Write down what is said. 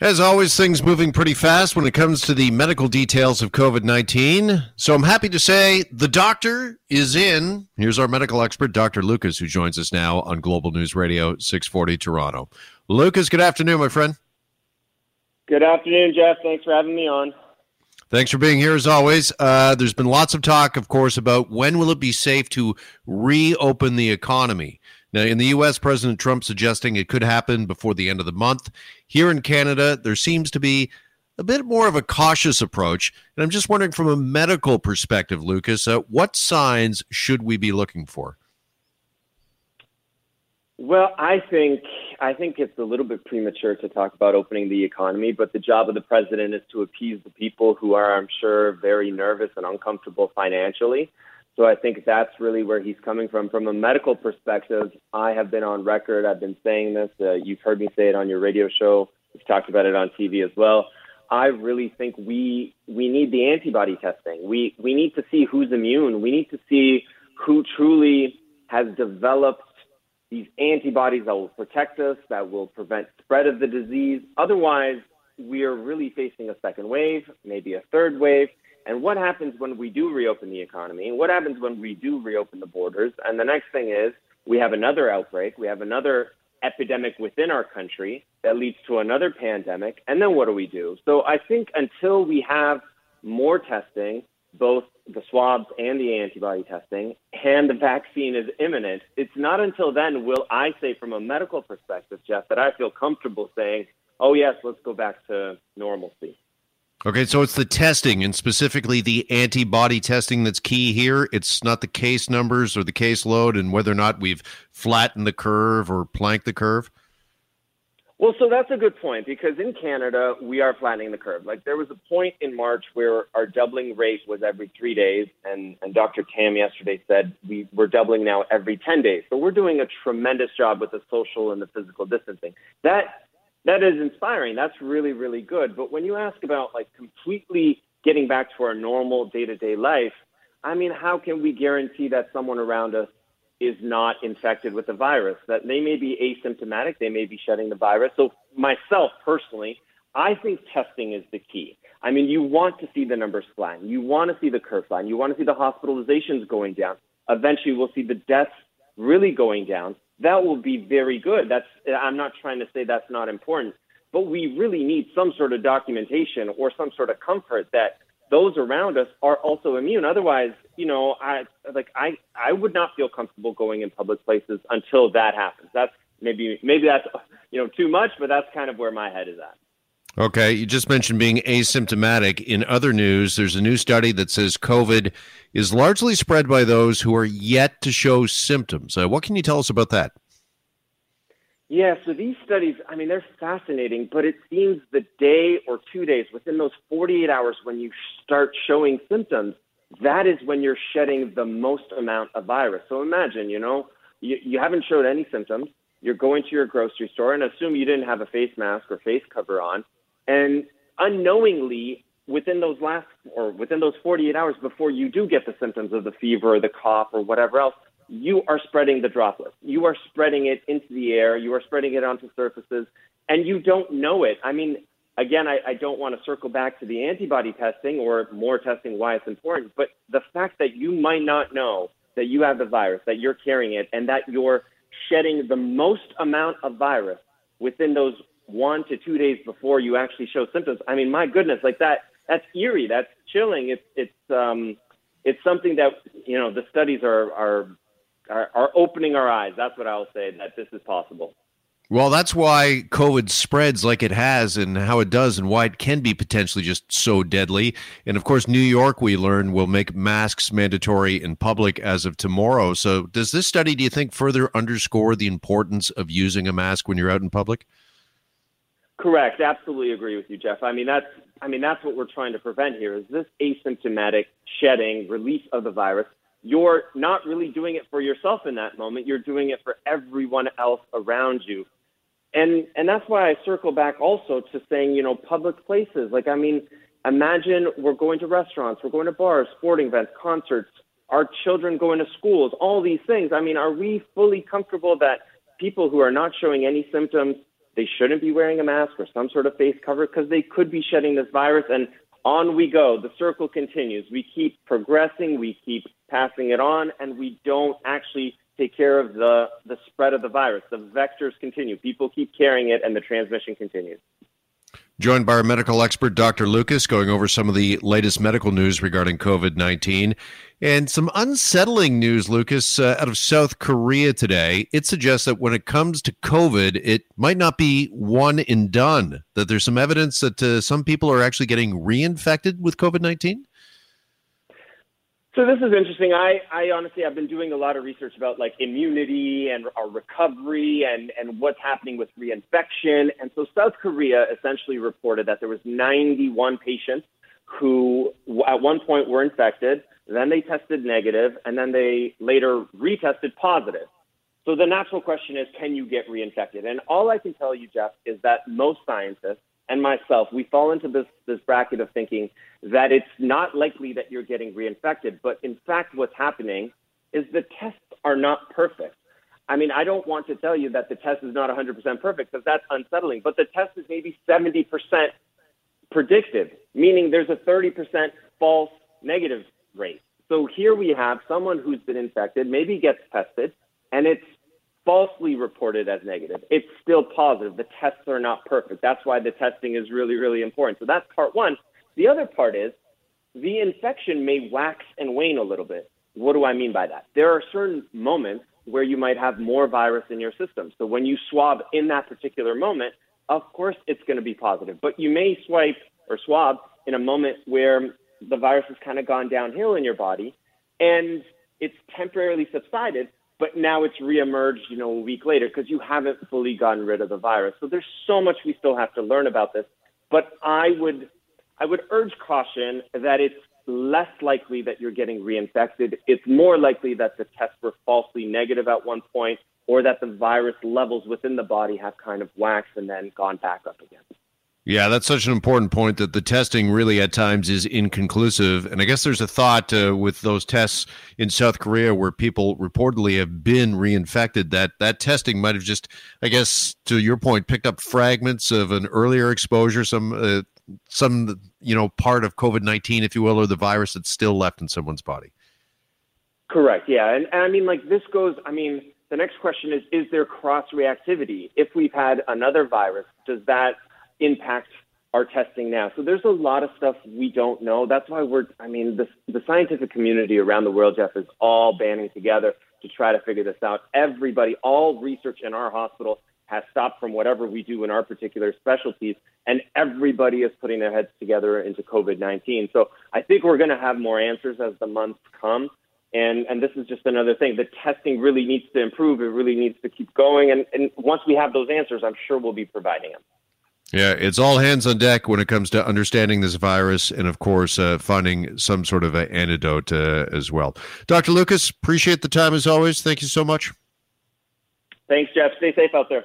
As always, things moving pretty fast when it comes to the medical details of COVID 19. So I'm happy to say the doctor is in. Here's our medical expert, Dr. Lucas, who joins us now on Global News Radio 640 Toronto. Lucas, good afternoon, my friend. Good afternoon, Jeff. Thanks for having me on. Thanks for being here as always. Uh, there's been lots of talk, of course, about when will it be safe to reopen the economy. Now, in the U.S., President Trump suggesting it could happen before the end of the month. Here in Canada, there seems to be a bit more of a cautious approach. And I'm just wondering, from a medical perspective, Lucas, uh, what signs should we be looking for? Well, I think I think it's a little bit premature to talk about opening the economy, but the job of the president is to appease the people who are, I'm sure, very nervous and uncomfortable financially. So I think that's really where he's coming from. From a medical perspective, I have been on record. I've been saying this. Uh, you've heard me say it on your radio show. We've talked about it on TV as well. I really think we we need the antibody testing. We we need to see who's immune. We need to see who truly has developed these antibodies that will protect us, that will prevent spread of the disease. Otherwise, we are really facing a second wave, maybe a third wave, and what happens when we do reopen the economy? What happens when we do reopen the borders? And the next thing is we have another outbreak, we have another epidemic within our country that leads to another pandemic. And then what do we do? So I think until we have more testing, both the swabs and the antibody testing, and the vaccine is imminent, it's not until then will I say, from a medical perspective, Jeff, that I feel comfortable saying, oh, yes, let's go back to normalcy. Okay, so it's the testing and specifically the antibody testing that's key here. It's not the case numbers or the case load and whether or not we've flattened the curve or planked the curve. Well, so that's a good point because in Canada, we are flattening the curve. Like there was a point in March where our doubling rate was every three days, and, and Dr. Tam yesterday said we, we're doubling now every 10 days. So we're doing a tremendous job with the social and the physical distancing. That that is inspiring. That's really, really good. But when you ask about like completely getting back to our normal day to day life, I mean, how can we guarantee that someone around us is not infected with the virus? That they may be asymptomatic, they may be shedding the virus. So, myself personally, I think testing is the key. I mean, you want to see the numbers flatten, you want to see the curve flatten, you want to see the hospitalizations going down. Eventually, we'll see the deaths really going down that will be very good. That's I'm not trying to say that's not important, but we really need some sort of documentation or some sort of comfort that those around us are also immune. Otherwise, you know, I like I I would not feel comfortable going in public places until that happens. That's maybe maybe that's you know too much, but that's kind of where my head is at. Okay, you just mentioned being asymptomatic. In other news, there's a new study that says COVID is largely spread by those who are yet to show symptoms. Uh, what can you tell us about that? Yeah, so these studies, I mean, they're fascinating, but it seems the day or two days within those 48 hours when you start showing symptoms, that is when you're shedding the most amount of virus. So imagine, you know, you, you haven't showed any symptoms. You're going to your grocery store and assume you didn't have a face mask or face cover on and unknowingly, within those last or within those 48 hours before you do get the symptoms of the fever or the cough or whatever else, you are spreading the droplet. You are spreading it into the air. You are spreading it onto surfaces, and you don't know it. I mean, again, I, I don't want to circle back to the antibody testing or more testing, why it's important, but the fact that you might not know that you have the virus, that you're carrying it, and that you're shedding the most amount of virus within those one to two days before you actually show symptoms. I mean, my goodness, like that, that's eerie. That's chilling. It's, it's, um, it's something that, you know, the studies are, are, are, are opening our eyes. That's what I'll say that this is possible. Well, that's why COVID spreads like it has and how it does and why it can be potentially just so deadly. And of course, New York, we learn, will make masks mandatory in public as of tomorrow. So, does this study, do you think, further underscore the importance of using a mask when you're out in public? Correct. Absolutely agree with you, Jeff. I mean, that's I mean that's what we're trying to prevent here is this asymptomatic shedding, release of the virus. You're not really doing it for yourself in that moment. You're doing it for everyone else around you. And and that's why I circle back also to saying, you know, public places. Like I mean, imagine we're going to restaurants, we're going to bars, sporting events, concerts, our children going to schools, all these things. I mean, are we fully comfortable that people who are not showing any symptoms they shouldn't be wearing a mask or some sort of face cover because they could be shedding this virus. And on we go. The circle continues. We keep progressing, we keep passing it on, and we don't actually take care of the, the spread of the virus. The vectors continue. People keep carrying it, and the transmission continues. Joined by our medical expert, Dr. Lucas, going over some of the latest medical news regarding COVID 19 and some unsettling news, Lucas, uh, out of South Korea today. It suggests that when it comes to COVID, it might not be one and done, that there's some evidence that uh, some people are actually getting reinfected with COVID 19. So this is interesting. I, I honestly have been doing a lot of research about like immunity and our recovery and, and what's happening with reinfection. And so South Korea essentially reported that there was 91 patients who at one point were infected, then they tested negative, and then they later retested positive. So the natural question is, can you get reinfected? And all I can tell you, Jeff, is that most scientists and myself, we fall into this, this bracket of thinking that it's not likely that you're getting reinfected. But in fact, what's happening is the tests are not perfect. I mean, I don't want to tell you that the test is not 100% perfect because that's unsettling, but the test is maybe 70% predictive, meaning there's a 30% false negative rate. So here we have someone who's been infected, maybe gets tested, and it's falsely reported as negative. It's still positive. The tests are not perfect. That's why the testing is really, really important. So that's part one. The other part is the infection may wax and wane a little bit. What do I mean by that? There are certain moments where you might have more virus in your system. So when you swab in that particular moment, of course it's going to be positive. But you may swipe or swab in a moment where the virus has kind of gone downhill in your body and it's temporarily subsided, but now it's reemerged, you know, a week later because you haven't fully gotten rid of the virus. So there's so much we still have to learn about this. But I would, I would urge caution that it's less likely that you're getting reinfected. It's more likely that the tests were falsely negative at one point or that the virus levels within the body have kind of waxed and then gone back up again. Yeah, that's such an important point that the testing really at times is inconclusive. And I guess there's a thought uh, with those tests in South Korea where people reportedly have been reinfected that that testing might have just, I guess, to your point, picked up fragments of an earlier exposure, some, uh, some, you know, part of COVID 19, if you will, or the virus that's still left in someone's body. Correct. Yeah. And, and I mean, like this goes, I mean, the next question is, is there cross reactivity? If we've had another virus, does that impact our testing now. So there's a lot of stuff we don't know. That's why we're, I mean, the, the scientific community around the world, Jeff, is all banding together to try to figure this out. Everybody, all research in our hospital has stopped from whatever we do in our particular specialties, and everybody is putting their heads together into COVID 19. So I think we're going to have more answers as the months come. And, and this is just another thing. The testing really needs to improve. It really needs to keep going. And, and once we have those answers, I'm sure we'll be providing them. Yeah, it's all hands on deck when it comes to understanding this virus and, of course, uh, finding some sort of an antidote uh, as well. Dr. Lucas, appreciate the time as always. Thank you so much. Thanks, Jeff. Stay safe out there.